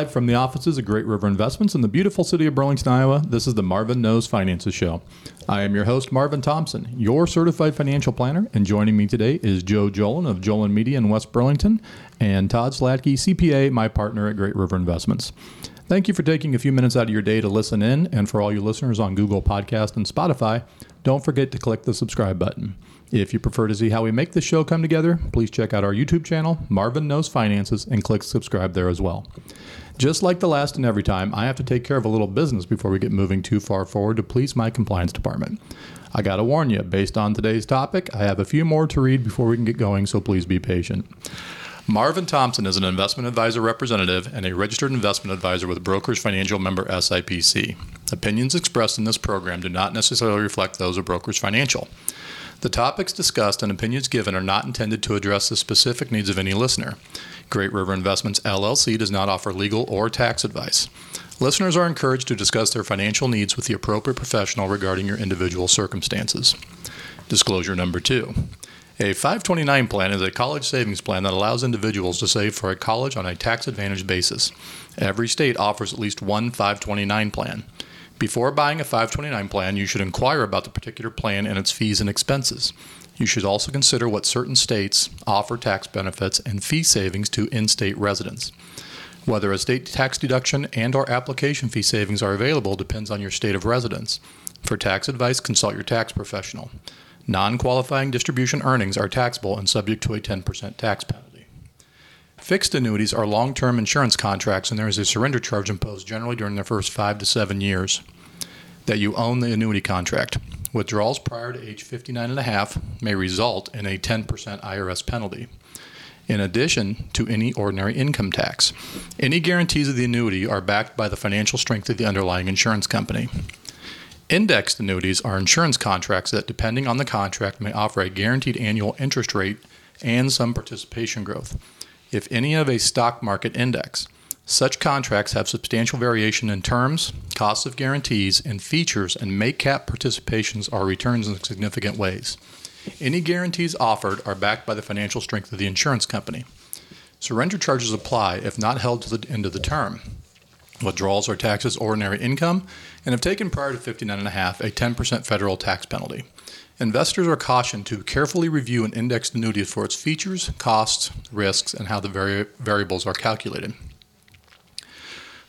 Live from the offices of Great River Investments in the beautiful city of Burlington, Iowa, this is the Marvin Knows Finances Show. I am your host, Marvin Thompson, your certified financial planner, and joining me today is Joe Jolan of Jolan Media in West Burlington and Todd Slatke, CPA, my partner at Great River Investments. Thank you for taking a few minutes out of your day to listen in, and for all you listeners on Google Podcast and Spotify, don't forget to click the subscribe button. If you prefer to see how we make this show come together, please check out our YouTube channel, Marvin Knows Finances, and click subscribe there as well. Just like the last and every time, I have to take care of a little business before we get moving too far forward to please my compliance department. I gotta warn you, based on today's topic, I have a few more to read before we can get going, so please be patient. Marvin Thompson is an investment advisor representative and a registered investment advisor with Brokers Financial member SIPC. Opinions expressed in this program do not necessarily reflect those of Brokers Financial. The topics discussed and opinions given are not intended to address the specific needs of any listener. Great River Investments LLC does not offer legal or tax advice. Listeners are encouraged to discuss their financial needs with the appropriate professional regarding your individual circumstances. Disclosure number two. A 529 plan is a college savings plan that allows individuals to save for a college on a tax advantage basis. Every state offers at least one 529 plan. Before buying a 529 plan, you should inquire about the particular plan and its fees and expenses. You should also consider what certain states offer tax benefits and fee savings to in-state residents. Whether a state tax deduction and or application fee savings are available depends on your state of residence. For tax advice, consult your tax professional. Non-qualifying distribution earnings are taxable and subject to a 10% tax penalty. Fixed annuities are long term insurance contracts, and there is a surrender charge imposed generally during the first five to seven years that you own the annuity contract. Withdrawals prior to age 59 and a half may result in a 10% IRS penalty. In addition to any ordinary income tax, any guarantees of the annuity are backed by the financial strength of the underlying insurance company. Indexed annuities are insurance contracts that, depending on the contract, may offer a guaranteed annual interest rate and some participation growth if any of a stock market index. Such contracts have substantial variation in terms, costs of guarantees, and features, and may cap participations or returns in significant ways. Any guarantees offered are backed by the financial strength of the insurance company. Surrender charges apply if not held to the end of the term. Withdrawals are taxed as ordinary income and if taken prior to 59 and a a 10% federal tax penalty. Investors are cautioned to carefully review an indexed annuity for its features, costs, risks, and how the vari- variables are calculated.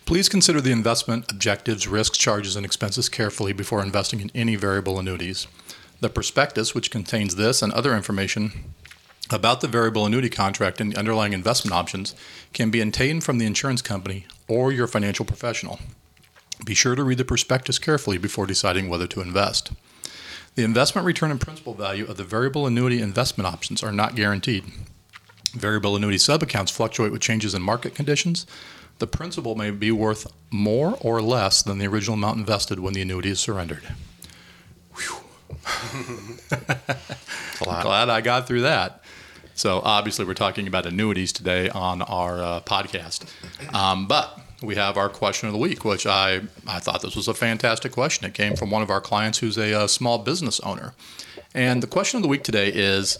Please consider the investment objectives, risks, charges, and expenses carefully before investing in any variable annuities. The prospectus, which contains this and other information about the variable annuity contract and the underlying investment options, can be obtained from the insurance company or your financial professional. Be sure to read the prospectus carefully before deciding whether to invest. The investment return and principal value of the variable annuity investment options are not guaranteed. Variable annuity subaccounts fluctuate with changes in market conditions. The principal may be worth more or less than the original amount invested when the annuity is surrendered. Glad I got through that. So, obviously, we're talking about annuities today on our uh, podcast. Um, but we have our question of the week, which I, I thought this was a fantastic question. It came from one of our clients who's a, a small business owner. And the question of the week today is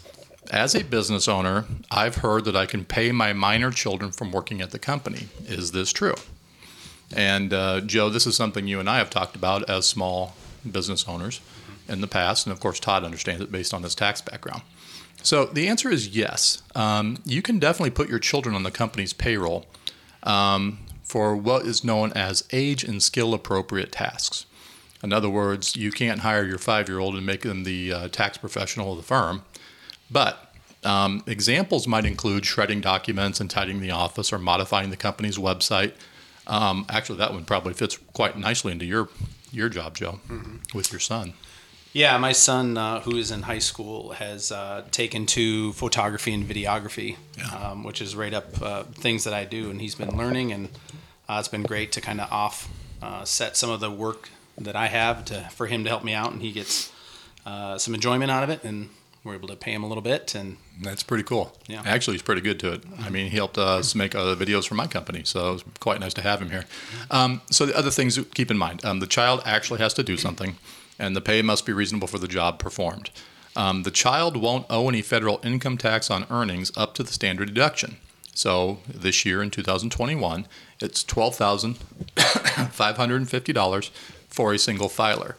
As a business owner, I've heard that I can pay my minor children from working at the company. Is this true? And uh, Joe, this is something you and I have talked about as small business owners in the past. And of course, Todd understands it based on his tax background. So the answer is yes. Um, you can definitely put your children on the company's payroll um, for what is known as age and skill appropriate tasks. In other words, you can't hire your five year old and make them the uh, tax professional of the firm. But um, examples might include shredding documents and tidying the office or modifying the company's website. Um, actually, that one probably fits quite nicely into your your job, Joe, mm-hmm. with your son. Yeah, my son, uh, who is in high school, has uh, taken to photography and videography, yeah. um, which is right up uh, things that I do, and he's been learning, and uh, it's been great to kind of off uh, set some of the work that I have to for him to help me out, and he gets uh, some enjoyment out of it, and we're able to pay him a little bit, and that's pretty cool. Yeah, actually, he's pretty good to it. I mean, he helped us make uh, videos for my company, so it was quite nice to have him here. Um, so the other things to keep in mind: um, the child actually has to do something and the pay must be reasonable for the job performed. Um, the child won't owe any federal income tax on earnings up to the standard deduction. So this year in 2021, it's $12,550 for a single filer.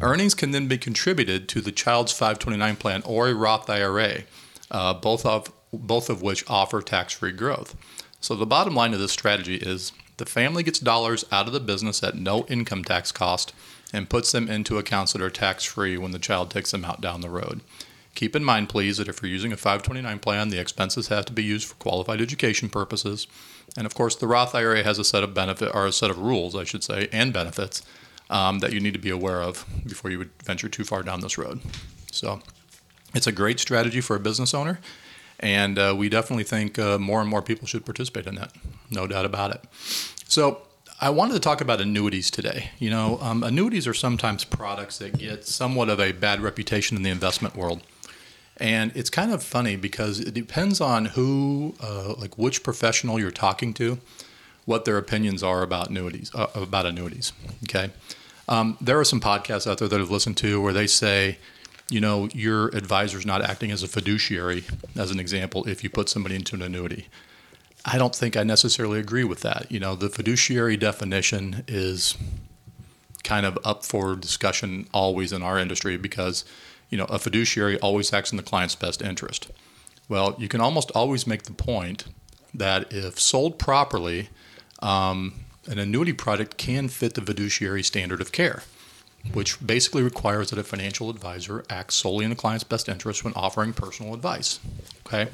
Earnings can then be contributed to the child's 529 plan or a Roth IRA, uh, both of both of which offer tax-free growth. So the bottom line of this strategy is the family gets dollars out of the business at no income tax cost and puts them into accounts that are tax-free when the child takes them out down the road. Keep in mind, please, that if you're using a 529 plan, the expenses have to be used for qualified education purposes. And of course, the Roth IRA has a set of benefit or a set of rules, I should say, and benefits um, that you need to be aware of before you would venture too far down this road. So, it's a great strategy for a business owner, and uh, we definitely think uh, more and more people should participate in that. No doubt about it. So, I wanted to talk about annuities today. You know, um, annuities are sometimes products that get somewhat of a bad reputation in the investment world. And it's kind of funny because it depends on who, uh, like which professional you're talking to, what their opinions are about annuities. Uh, about annuities, okay. Um, there are some podcasts out there that I've listened to where they say, you know, your advisor's not acting as a fiduciary, as an example, if you put somebody into an annuity. I don't think I necessarily agree with that. You know, the fiduciary definition is kind of up for discussion always in our industry because you know, a fiduciary always acts in the client's best interest. Well, you can almost always make the point that if sold properly, um, an annuity product can fit the fiduciary standard of care, which basically requires that a financial advisor acts solely in the client's best interest when offering personal advice. Okay?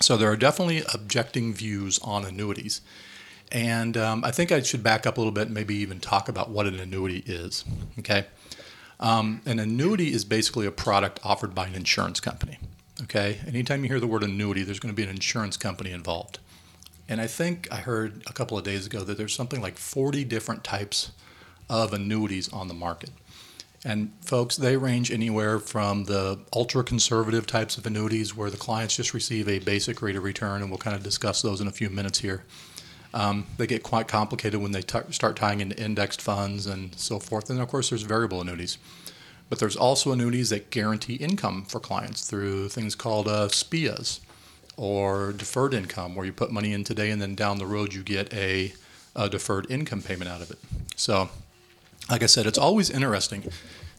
So there are definitely objecting views on annuities. And um, I think I should back up a little bit and maybe even talk about what an annuity is. Okay? Um, an annuity is basically a product offered by an insurance company. Okay, anytime you hear the word annuity, there's going to be an insurance company involved. And I think I heard a couple of days ago that there's something like 40 different types of annuities on the market. And folks, they range anywhere from the ultra conservative types of annuities where the clients just receive a basic rate of return, and we'll kind of discuss those in a few minutes here. Um, they get quite complicated when they t- start tying into indexed funds and so forth. And of course, there's variable annuities. But there's also annuities that guarantee income for clients through things called uh, SPIAs or deferred income, where you put money in today and then down the road you get a, a deferred income payment out of it. So, like I said, it's always interesting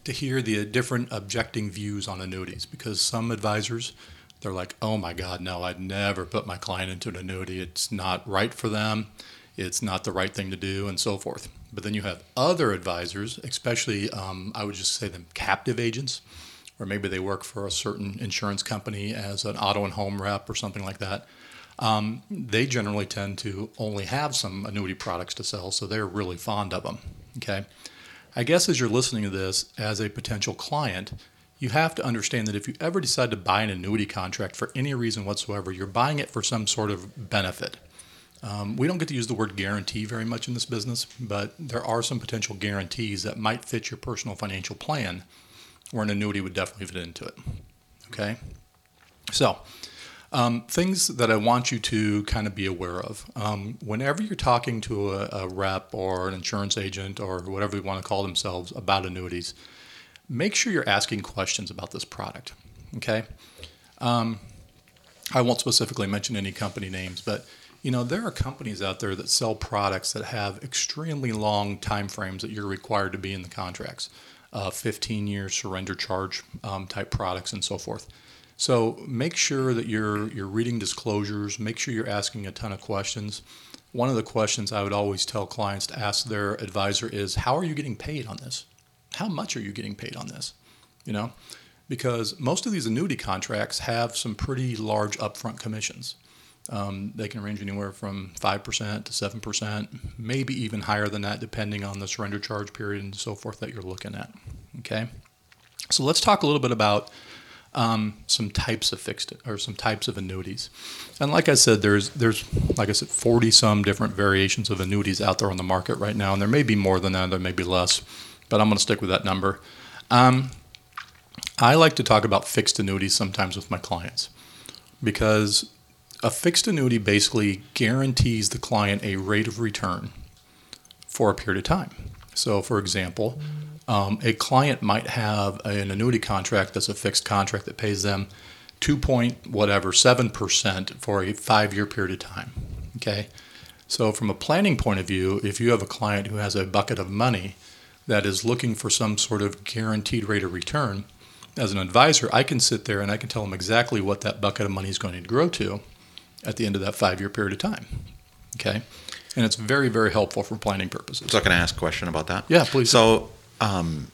to hear the different objecting views on annuities because some advisors they're like, oh my God, no, I'd never put my client into an annuity. It's not right for them. It's not the right thing to do, and so forth. But then you have other advisors, especially, um, I would just say them captive agents, or maybe they work for a certain insurance company as an auto and home rep or something like that. Um, they generally tend to only have some annuity products to sell, so they're really fond of them. Okay. I guess as you're listening to this as a potential client, you have to understand that if you ever decide to buy an annuity contract for any reason whatsoever, you're buying it for some sort of benefit. Um, we don't get to use the word guarantee very much in this business, but there are some potential guarantees that might fit your personal financial plan where an annuity would definitely fit into it. Okay? So, um, things that I want you to kind of be aware of. Um, whenever you're talking to a, a, rep or an insurance agent or whatever you want to call themselves about annuities, make sure you're asking questions about this product. Okay. Um, I won't specifically mention any company names, but you know there are companies out there that sell products that have extremely long time frames that you're required to be in the contracts, uh, 15 year surrender charge um, type products and so forth. So make sure that you're you're reading disclosures. Make sure you're asking a ton of questions. One of the questions I would always tell clients to ask their advisor is, "How are you getting paid on this?" how much are you getting paid on this? You know, because most of these annuity contracts have some pretty large upfront commissions. Um, they can range anywhere from 5% to 7%, maybe even higher than that, depending on the surrender charge period and so forth that you're looking at. Okay, so let's talk a little bit about um, some types of fixed or some types of annuities. And like I said, there's there's like I said, 40 some different variations of annuities out there on the market right now, and there may be more than that, there may be less but I'm going to stick with that number. Um, I like to talk about fixed annuities sometimes with my clients because a fixed annuity basically guarantees the client a rate of return for a period of time. So, for example, um, a client might have an annuity contract that's a fixed contract that pays them two point whatever seven percent for a five year period of time. Okay, so from a planning point of view, if you have a client who has a bucket of money that is looking for some sort of guaranteed rate of return, as an advisor, I can sit there and I can tell them exactly what that bucket of money is going to grow to at the end of that five year period of time. Okay, and it's very very helpful for planning purposes. So can I ask a question about that? Yeah, please. So, um,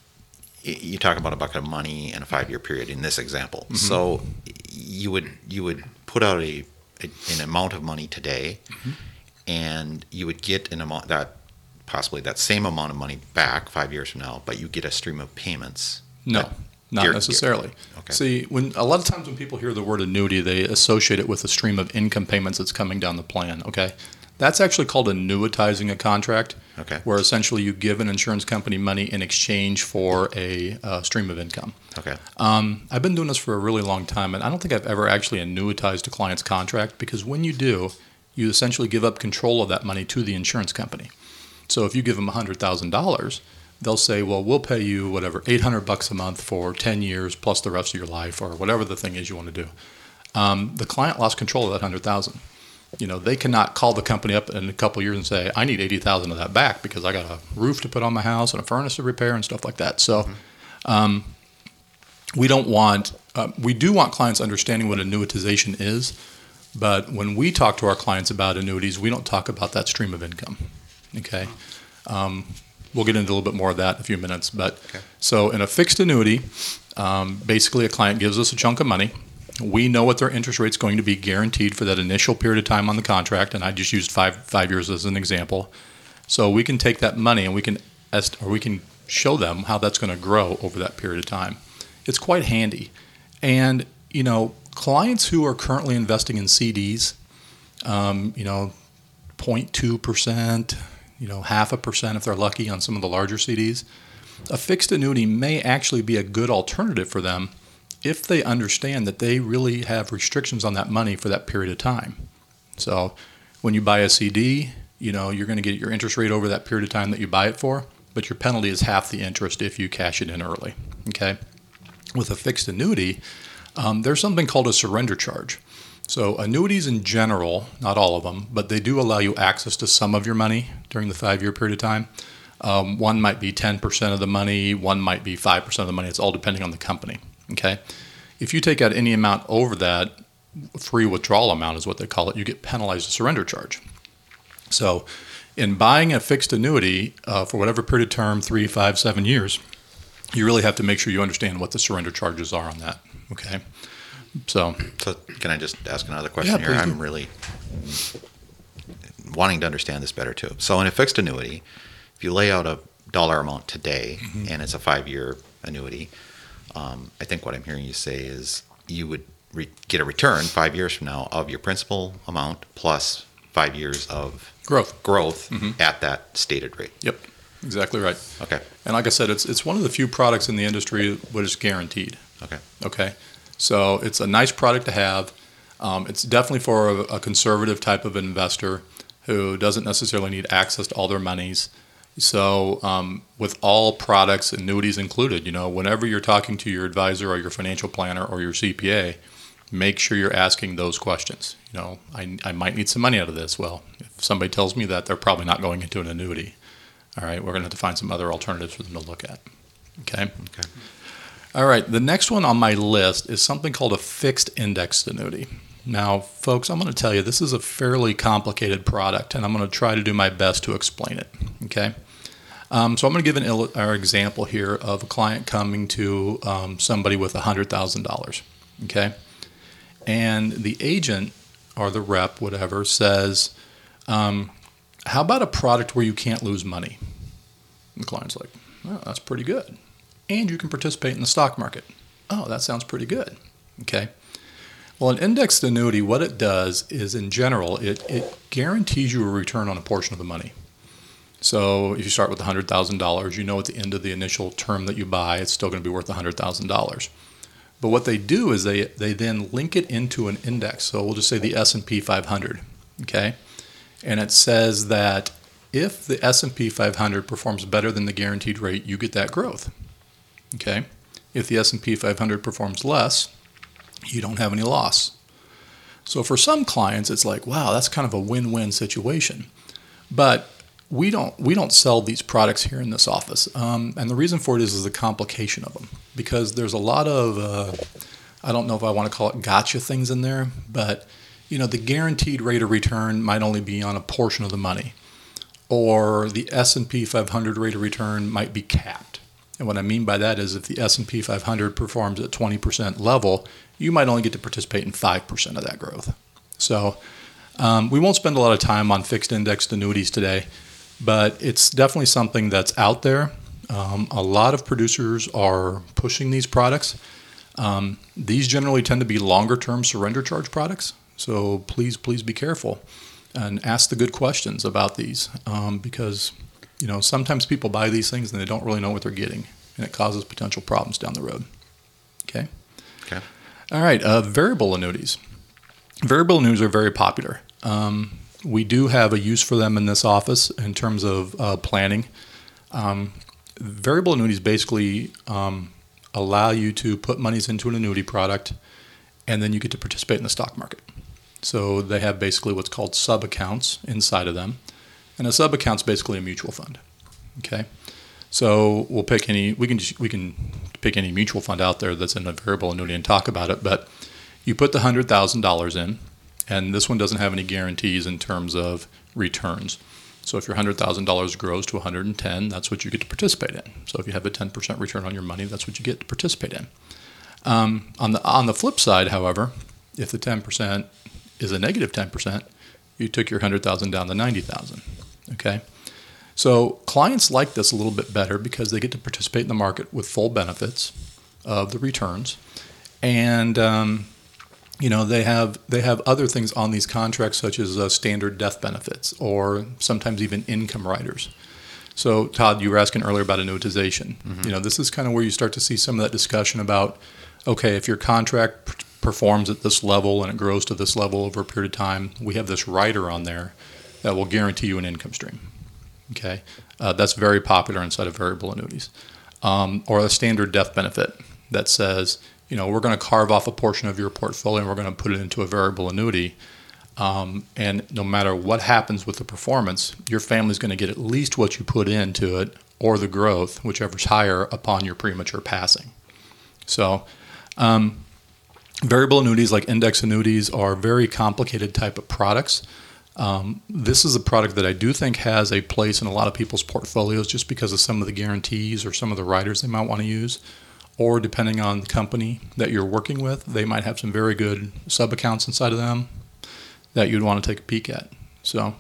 you talk about a bucket of money and a five-year period in this example. Mm-hmm. So, you would you would put out a, a an amount of money today, Mm-hmm. and you would get an amount that possibly that same amount of money back five years from now, but you get a stream of payments. No, that- not Guar- necessarily. Okay. See, when a lot of times when people hear the word annuity, they associate it with a stream of income payments that's coming down the plan. Okay, that's actually called annuitizing a contract, Okay. where essentially you give an insurance company money in exchange for a uh, stream of income. Okay. Um, I've been doing this for a really long time, and I don't think I've ever actually annuitized a client's contract because when you do, you essentially give up control of that money to the insurance company. So if you give them $100,000, they'll say, well, we'll pay you whatever, 800 bucks a month for 10 years plus the rest of your life or whatever the thing is you want to do. Um, the client lost control of that 100,000. You know, they cannot call the company up in a couple of years and say, I need 80,000 of that back because I got a roof to put on my house and a furnace to repair and stuff like that. So, um, we don't want, uh, we do want clients understanding what annuitization is, but when we talk to our clients about annuities, we don't talk about that stream of income. Okay. Um, we'll get into a little bit more of that in a few minutes. But Okay. so in a fixed annuity, um, basically a client gives us a chunk of money. We know what their interest rate's going to be guaranteed for that initial period of time on the contract, and I just used five five years as an example. So we can take that money and we can est- or we can show them how that's going to grow over that period of time. It's quite handy, and you know clients who are currently investing in CDs, um, you know, 0.2 percent, you know, half a percent if they're lucky on some of the larger CDs. A fixed annuity may actually be a good alternative for them if they understand that they really have restrictions on that money for that period of time. So when you buy a CD, you know, you're going to get your interest rate over that period of time that you buy it for, but your penalty is half the interest if you cash it in early. Okay. With a fixed annuity, um, there's something called a surrender charge. So annuities in general, not all of them, but they do allow you access to some of your money during the five-year period of time. Um, one might be 10% of the money, one might be 5% of the money. It's all depending on the company. Okay. If you take out any amount over that free withdrawal amount, is what they call it, you get penalized a surrender charge. So, in buying a fixed annuity uh, for whatever period of term, three, five, seven years, you really have to make sure you understand what the surrender charges are on that. Okay. So, So can I just ask another question Yeah, here? I'm really wanting to understand this better too. So in a fixed annuity, if you lay out a dollar amount today Mm-hmm. and it's a five-year annuity, um, I think what I'm hearing you say is you would re- get a return five years from now of your principal amount plus five years of growth. growth Mm-hmm. at that stated rate. Yep. Exactly right. Okay. And like I said, it's it's one of the few products in the industry that is guaranteed. Okay. Okay. So it's a nice product to have. Um, it's definitely for a, a conservative type of investor who doesn't necessarily need access to all their monies. So um, with all products, annuities included, you know, whenever you're talking to your advisor or your financial planner or your CPA, make sure you're asking those questions. You know, I, I might need some money out of this. Well, if somebody tells me that, they're probably not going into an annuity. All right, we're going to have to find some other alternatives for them to look at. Okay. Okay. All right, the next one on my list is something called a fixed indexed annuity. Now, folks, I'm going to tell you this is a fairly complicated product, and I'm going to try to do my best to explain it. Okay. Um, so I'm going to give an example here of a client coming to um, somebody with $100,000. Okay. And the agent or the rep, whatever, says, um, How about a product where you can't lose money? And the client's like, that's pretty good. And you can participate in the stock market. Oh, that sounds pretty good. Okay. Well, an indexed annuity, what it does is, in general, it, it guarantees you a return on a portion of the money. So if you start with $100,000, you know at the end of the initial term that you buy, it's still going to be worth $100,000. But what they do is they, they then link it into an index. So we'll just say the S&P 500, okay? And it says that if the S&P 500 performs better than the guaranteed rate, you get that growth. Okay? If the S&P 500 performs less, you don't have any loss. So for some clients, it's like, wow, that's kind of a win-win situation. But we don't we don't sell these products here in this office, um, and the reason for it is, is the complication of them because there's a lot of uh, I don't know if I want to call it gotcha things in there, but you know the guaranteed rate of return might only be on a portion of the money, or the S&P 500 rate of return might be capped. And what I mean by that is if the S&P 500 performs at 20% level, you might only get to participate in 5% of that growth. So um, we won't spend a lot of time on fixed indexed annuities today, but it's definitely something that's out there. Um, a lot of producers are pushing these products. Um, these generally tend to be longer term surrender charge products. So please, please be careful and ask the good questions about these um, because you know sometimes people buy these things and they don't really know what they're getting and it causes potential problems down the road. Okay. Okay. All right. Uh, variable annuities. Variable annuities are very popular. Um, we do have a use for them in this office in terms of uh, planning. Um, variable annuities basically um, allow you to put monies into an annuity product and then you get to participate in the stock market. So they have basically what's called sub accounts inside of them. And a sub account is basically a mutual fund. Okay. So we'll pick any we can we can pick any mutual fund out there that's in a variable annuity and talk about it, but you put the hundred thousand dollars in and this one doesn't have any guarantees in terms of returns. So if your $100,000 grows to 110, that's what you get to participate in. So if you have a 10% return on your money, that's what you get to participate in. Um, on the on the flip side, however, if the 10% is a negative 10%, you took your 100,000 down to 90,000. Okay? So clients like this a little bit better because they get to participate in the market with full benefits of the returns. And um, you know they have they have other things on these contracts such as uh, standard death benefits or sometimes even income riders so todd you were asking earlier about annuitization mm-hmm. you know this is kind of where you start to see some of that discussion about okay if your contract p- performs at this level and it grows to this level over a period of time we have this rider on there that will guarantee you an income stream okay uh, that's very popular inside of variable annuities um, or a standard death benefit that says you know, we're going to carve off a portion of your portfolio and we're going to put it into a variable annuity. Um, and no matter what happens with the performance, your family's going to get at least what you put into it or the growth, whichever's higher upon your premature passing. So, um, variable annuities like index annuities are very complicated type of products. Um, this is a product that I do think has a place in a lot of people's portfolios just because of some of the guarantees or some of the riders they might want to use or depending on the company that you're working with, they might have some very good sub accounts inside of them that you'd want to take a peek at. So,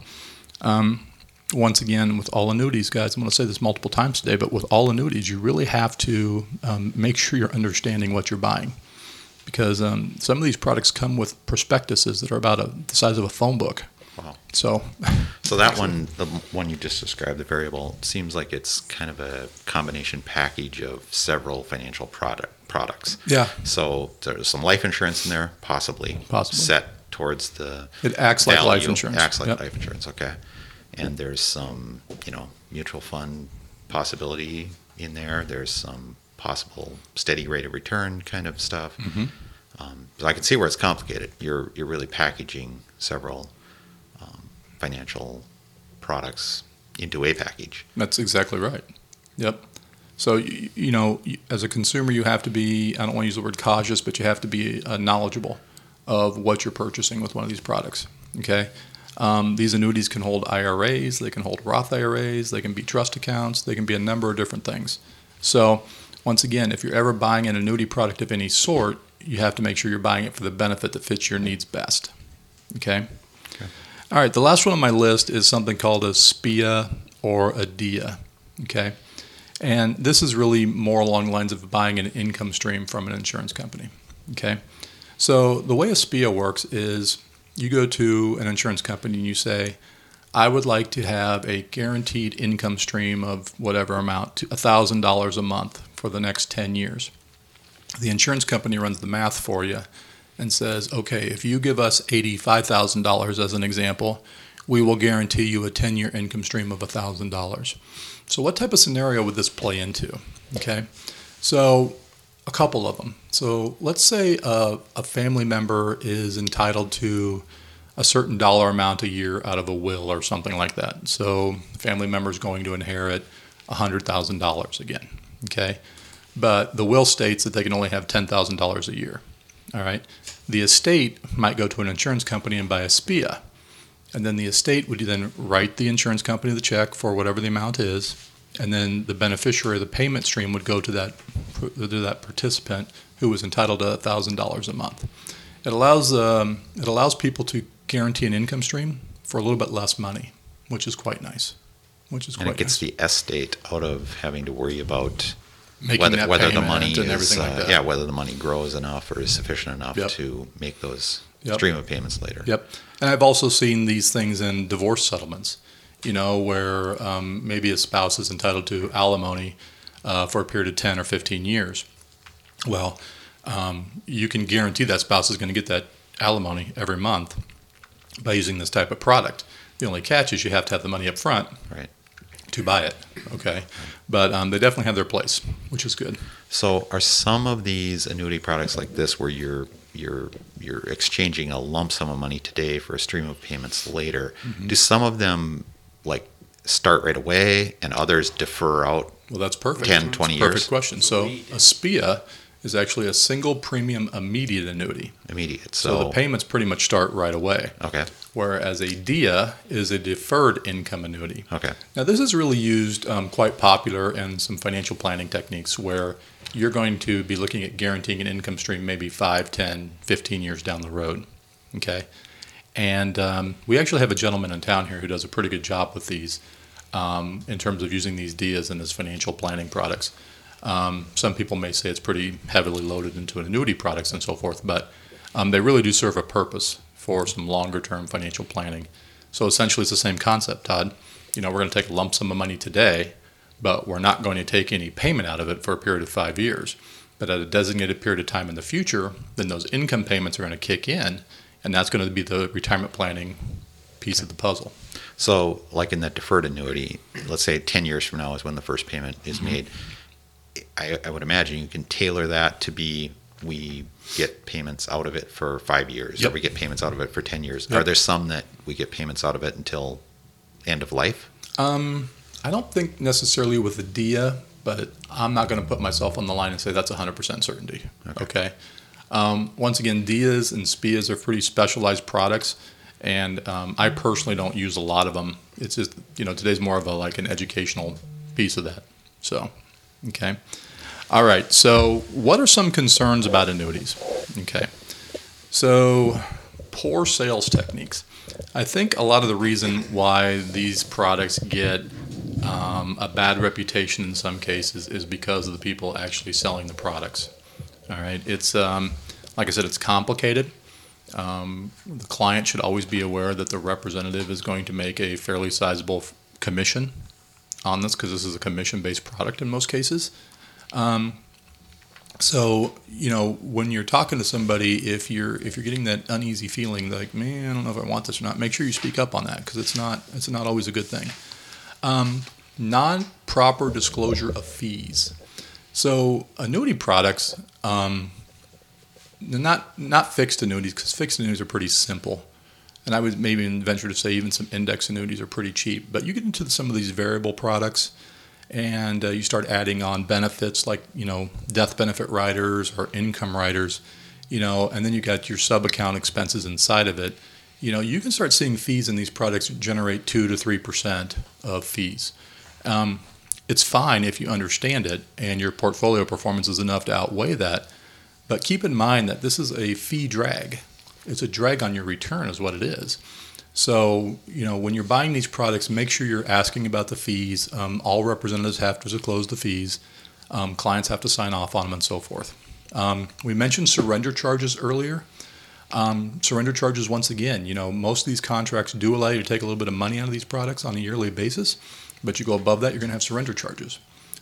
um, once again, with all annuities, guys, I'm going to say this multiple times today, but with all annuities, you really have to um, make sure you're understanding what you're buying. Because um, some of these products come with prospectuses that are about a, the size of a phone book. Wow. So, so that one, the one you just described, the variable, seems like it's kind of a combination package of several financial product products. Yeah. So there's some life insurance in there, possibly. Possibly. Set towards the. It acts like life insurance. It acts like yep. life insurance. Okay. And there's some, you know, mutual fund possibility in there. There's some possible steady rate of return kind of stuff. Mm-hmm. Um, but I can see where it's complicated. You're you're really packaging several financial products into a package. That's exactly right. Yep. So you, you know, as a consumer, you have to be I don't want to use the word cautious, but you have to be uh, knowledgeable of what you're purchasing with one of these products. Okay. Um, these annuities can hold IRAs, they can hold Roth IRAs, they can be trust accounts, they can be a number of different things. So, once again, if you're ever buying an annuity product of any sort, you have to make sure you're buying it for the benefit that fits your needs best. Okay? All right, the last one on my list is something called a SPIA or a DIA. Okay, and this is really more along the lines of buying an income stream from an insurance company. Okay, so the way a SPIA works is you go to an insurance company and you say, I would like to have a guaranteed income stream of whatever amount, $1,000 a month for the next 10 years. The insurance company runs the math for you and says, okay, if you give us $85,000 as an example, we will guarantee you a 10 year income stream of $1,000. So, what type of scenario would this play into? Okay, so a couple of them. So let's say a, a family member is entitled to a certain dollar amount a year out of a will or something like that. So family member is going to inherit $100,000 again. Okay. But the will states that they can only have $10,000 a year. All right. The estate might go to an insurance company and buy a SPIA. And then the estate would then write the insurance company the check for whatever the amount is. And then the beneficiary of the payment stream would go to that, to that participant who was entitled to $1,000 a month. It allows, um, it allows people to guarantee an income stream for a little bit less money, which is quite nice. Which is And quite it gets nice. the estate out of having to worry about Making whether, that whether the money and is, everything like uh, that. yeah, whether the money grows enough or is sufficient enough Yep. to make those Yep. stream of payments later. Yep. And I've also seen these things in divorce settlements, you know, where um, maybe a spouse is entitled to alimony uh, for a period of 10 or 15 years. Well, um, you can guarantee that spouse is going to get that alimony every month by using this type of product. The only catch is you have to have the money up front Right. To buy it. Okay. But um, they definitely have their place, which is good. So are some of these annuity products like this where you're you're you're exchanging a lump sum of money today for a stream of payments later? Mm-hmm. Do some of them like start right away and others defer out? Well, that's perfect. 10, It's a 20 Perfect question. So a SPIA is actually a single premium immediate annuity. Immediate. So, So, the payments pretty much start right away. okay, Whereas a DIA is a deferred income annuity. okay, Now, this is really used um, quite popular in some financial planning techniques where you're going to be looking at guaranteeing an income stream maybe 5, 10, 15 years down the road. Okay. And um, we actually have a gentleman in town here who does a pretty good job with these um, in terms of using these DIAs in his financial planning products. Um, some people may say it's pretty heavily loaded into annuity products and so forth, but um, they really do serve a purpose for some longer term financial planning. So essentially, it's the same concept, Todd. You know, we're going to take a lump sum of money today, but we're not going to take any payment out of it for a period of five years. But at a designated period of time in the future, then those income payments are going to kick in, and that's going to be the retirement planning piece of the puzzle. So, like in that deferred annuity, let's say 10 years from now is when the first payment is Mm-hmm. made. I, I would imagine you can tailor that to be we get payments out of it for five years, Yep. or we get payments out of it for 10 years. Yep. Are there some that we get payments out of it until end of life? Um, I don't think necessarily with the DIA, but I'm not going to put myself on the line and say that's 100% certainty. Okay. Okay. Um, once again, DIAs and SPIAs are pretty specialized products, and um, I personally don't use a lot of them. It's just you know today's more of a like an educational piece of that. So, okay. All right. So, what are some concerns about annuities? Okay. So, poor sales techniques. I think a lot of the reason why these products get um, a bad reputation in some cases is because of the people actually selling the products. All right, it's um, like I said, it's complicated. Um, the client should always be aware that the representative is going to make a fairly sizable commission on this because this is a commission-based product in most cases. Um, so you know when you're talking to somebody, if you're if you're getting that uneasy feeling, like man, I don't know if I want this or not, make sure you speak up on that because it's not it's not always a good thing. Um, non-proper disclosure of fees. So annuity products, um, not not fixed annuities because fixed annuities are pretty simple, and I would maybe venture to say even some index annuities are pretty cheap. But you get into some of these variable products, and uh, you start adding on benefits like you know death benefit riders or income riders, you know, and then you got your sub account expenses inside of it. You know, you can start seeing fees in these products generate two to three percent of fees. Um, it's fine if you understand it and your portfolio performance is enough to outweigh that. But keep in mind that this is a fee drag. It's a drag on your return, is what it is. So, you know, when you're buying these products, make sure you're asking about the fees. Um, all representatives have to disclose the fees. Um, clients have to sign off on them and so forth. Um, we mentioned surrender charges earlier. Um, surrender charges, once again, you know, most of these contracts do allow you to take a little bit of money out of these products on a yearly basis, but you go above that, you're going to have surrender charges.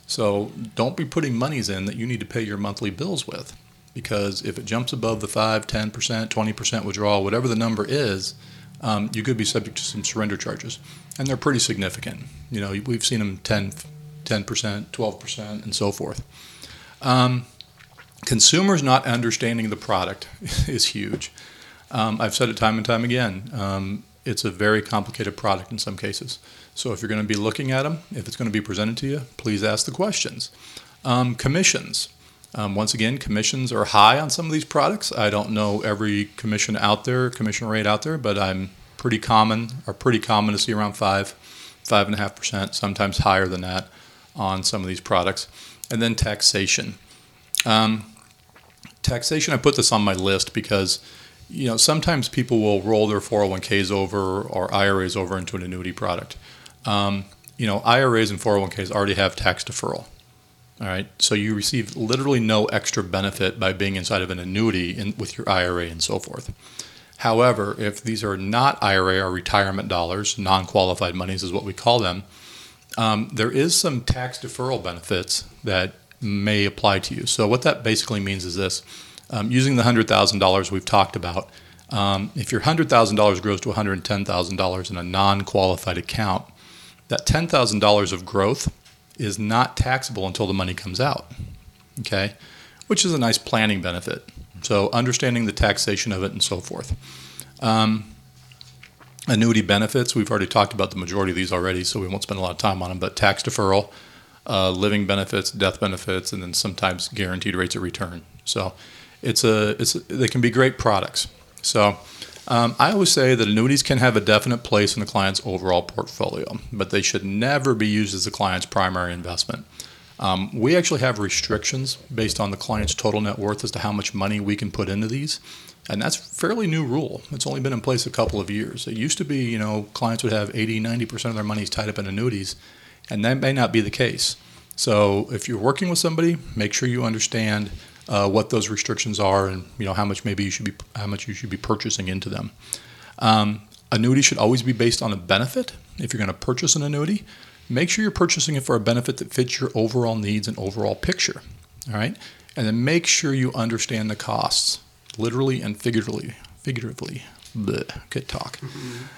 So don't be putting monies in that you need to pay your monthly bills with, because if it jumps above the 5, 10%, 20% withdrawal, whatever the number is, um, you could be subject to some surrender charges. And they're pretty significant. You know, we've seen them 10, 10%, 12%, and so forth. Um, consumers not understanding the product is huge. Um, I've said it time and time again. Um, it's a very complicated product in some cases. So if you're going to be looking at them, if it's going to be presented to you, please ask the questions. Um, commissions. Um, once again, commissions are high on some of these products. I don't know every commission out there, commission rate out there, but I'm pretty common, are pretty common to see around five, five and a half percent, sometimes higher than that on some of these products. And then taxation. Um, taxation, I put this on my list because you know sometimes people will roll their 401ks over or IRAs over into an annuity product. Um, you know, IRAs and 401ks already have tax deferral. All right, so you receive literally no extra benefit by being inside of an annuity in, with your IRA and so forth. However, if these are not IRA or retirement dollars, non qualified monies is what we call them, um, there is some tax deferral benefits that may apply to you. So, what that basically means is this um, using the $100,000 we've talked about, um, if your $100,000 grows to $110,000 in a non qualified account, that $10,000 of growth is not taxable until the money comes out. Okay? Which is a nice planning benefit. So, understanding the taxation of it and so forth. Um, annuity benefits, we've already talked about the majority of these already, so we won't spend a lot of time on them, but tax deferral, uh, living benefits, death benefits, and then sometimes guaranteed rates of return. So, it's a, it's a, they can be great products. So, um, I always say that annuities can have a definite place in the client's overall portfolio, but they should never be used as the client's primary investment. Um, we actually have restrictions based on the client's total net worth as to how much money we can put into these. And that's fairly new rule. It's only been in place a couple of years. It used to be, you know, clients would have 80, 90% of their money tied up in annuities, and that may not be the case. So if you're working with somebody, make sure you understand uh, what those restrictions are and you know how much maybe you should be how much you should be purchasing into them. Um, annuity should always be based on a benefit. If you're going to purchase an annuity, make sure you're purchasing it for a benefit that fits your overall needs and overall picture. All right, and then make sure you understand the costs, literally and figuratively. Figuratively, Blech, good talk.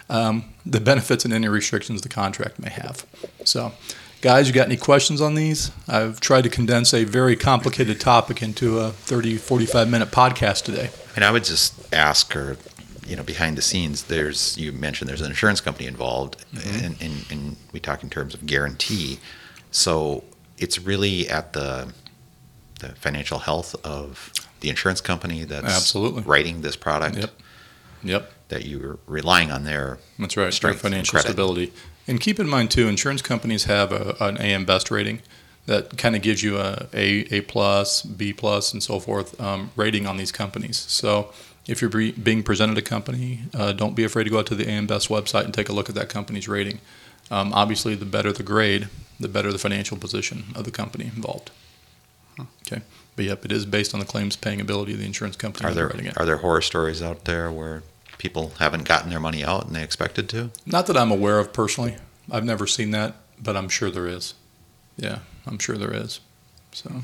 Um, the benefits and any restrictions the contract may have. So, Guys, you got any questions on these? I've tried to condense a very complicated topic into a 30, 45 minute podcast today. And I would just ask her, you know, behind the scenes, there's, you mentioned there's an insurance company involved, mm-hmm. and, and, and we talk in terms of guarantee. So it's really at the, the financial health of the insurance company that's Absolutely. writing this product. Yep. Yep. That you're relying on their that's right, strength financial stability. And keep in mind too, insurance companies have a, an AM Best rating that kind of gives you a A, a plus, B plus, and so forth um, rating on these companies. So if you're being presented a company, uh, don't be afraid to go out to the AM Best website and take a look at that company's rating. Um, obviously, the better the grade, the better the financial position of the company involved. Okay, but yep, it is based on the claims paying ability of the insurance company. Are there are there horror stories out there where people haven't gotten their money out and they expected to? Not that I'm aware of personally. I've never seen that, but I'm sure there is. Yeah, I'm sure there is. So.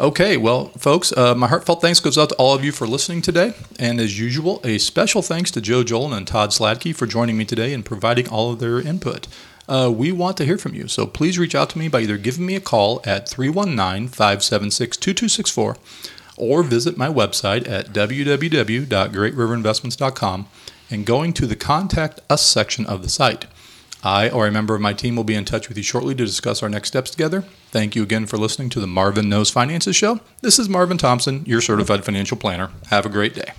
Okay, well, folks, uh, my heartfelt thanks goes out to all of you for listening today. And as usual, a special thanks to Joe Jolen and Todd Sladke for joining me today and providing all of their input. Uh, we want to hear from you, so please reach out to me by either giving me a call at 319 576 2264 or visit my website at www.greatriverinvestments.com and going to the Contact Us section of the site. I or a member of my team will be in touch with you shortly to discuss our next steps together. Thank you again for listening to the Marvin Knows Finances Show. This is Marvin Thompson, your certified financial planner. Have a great day.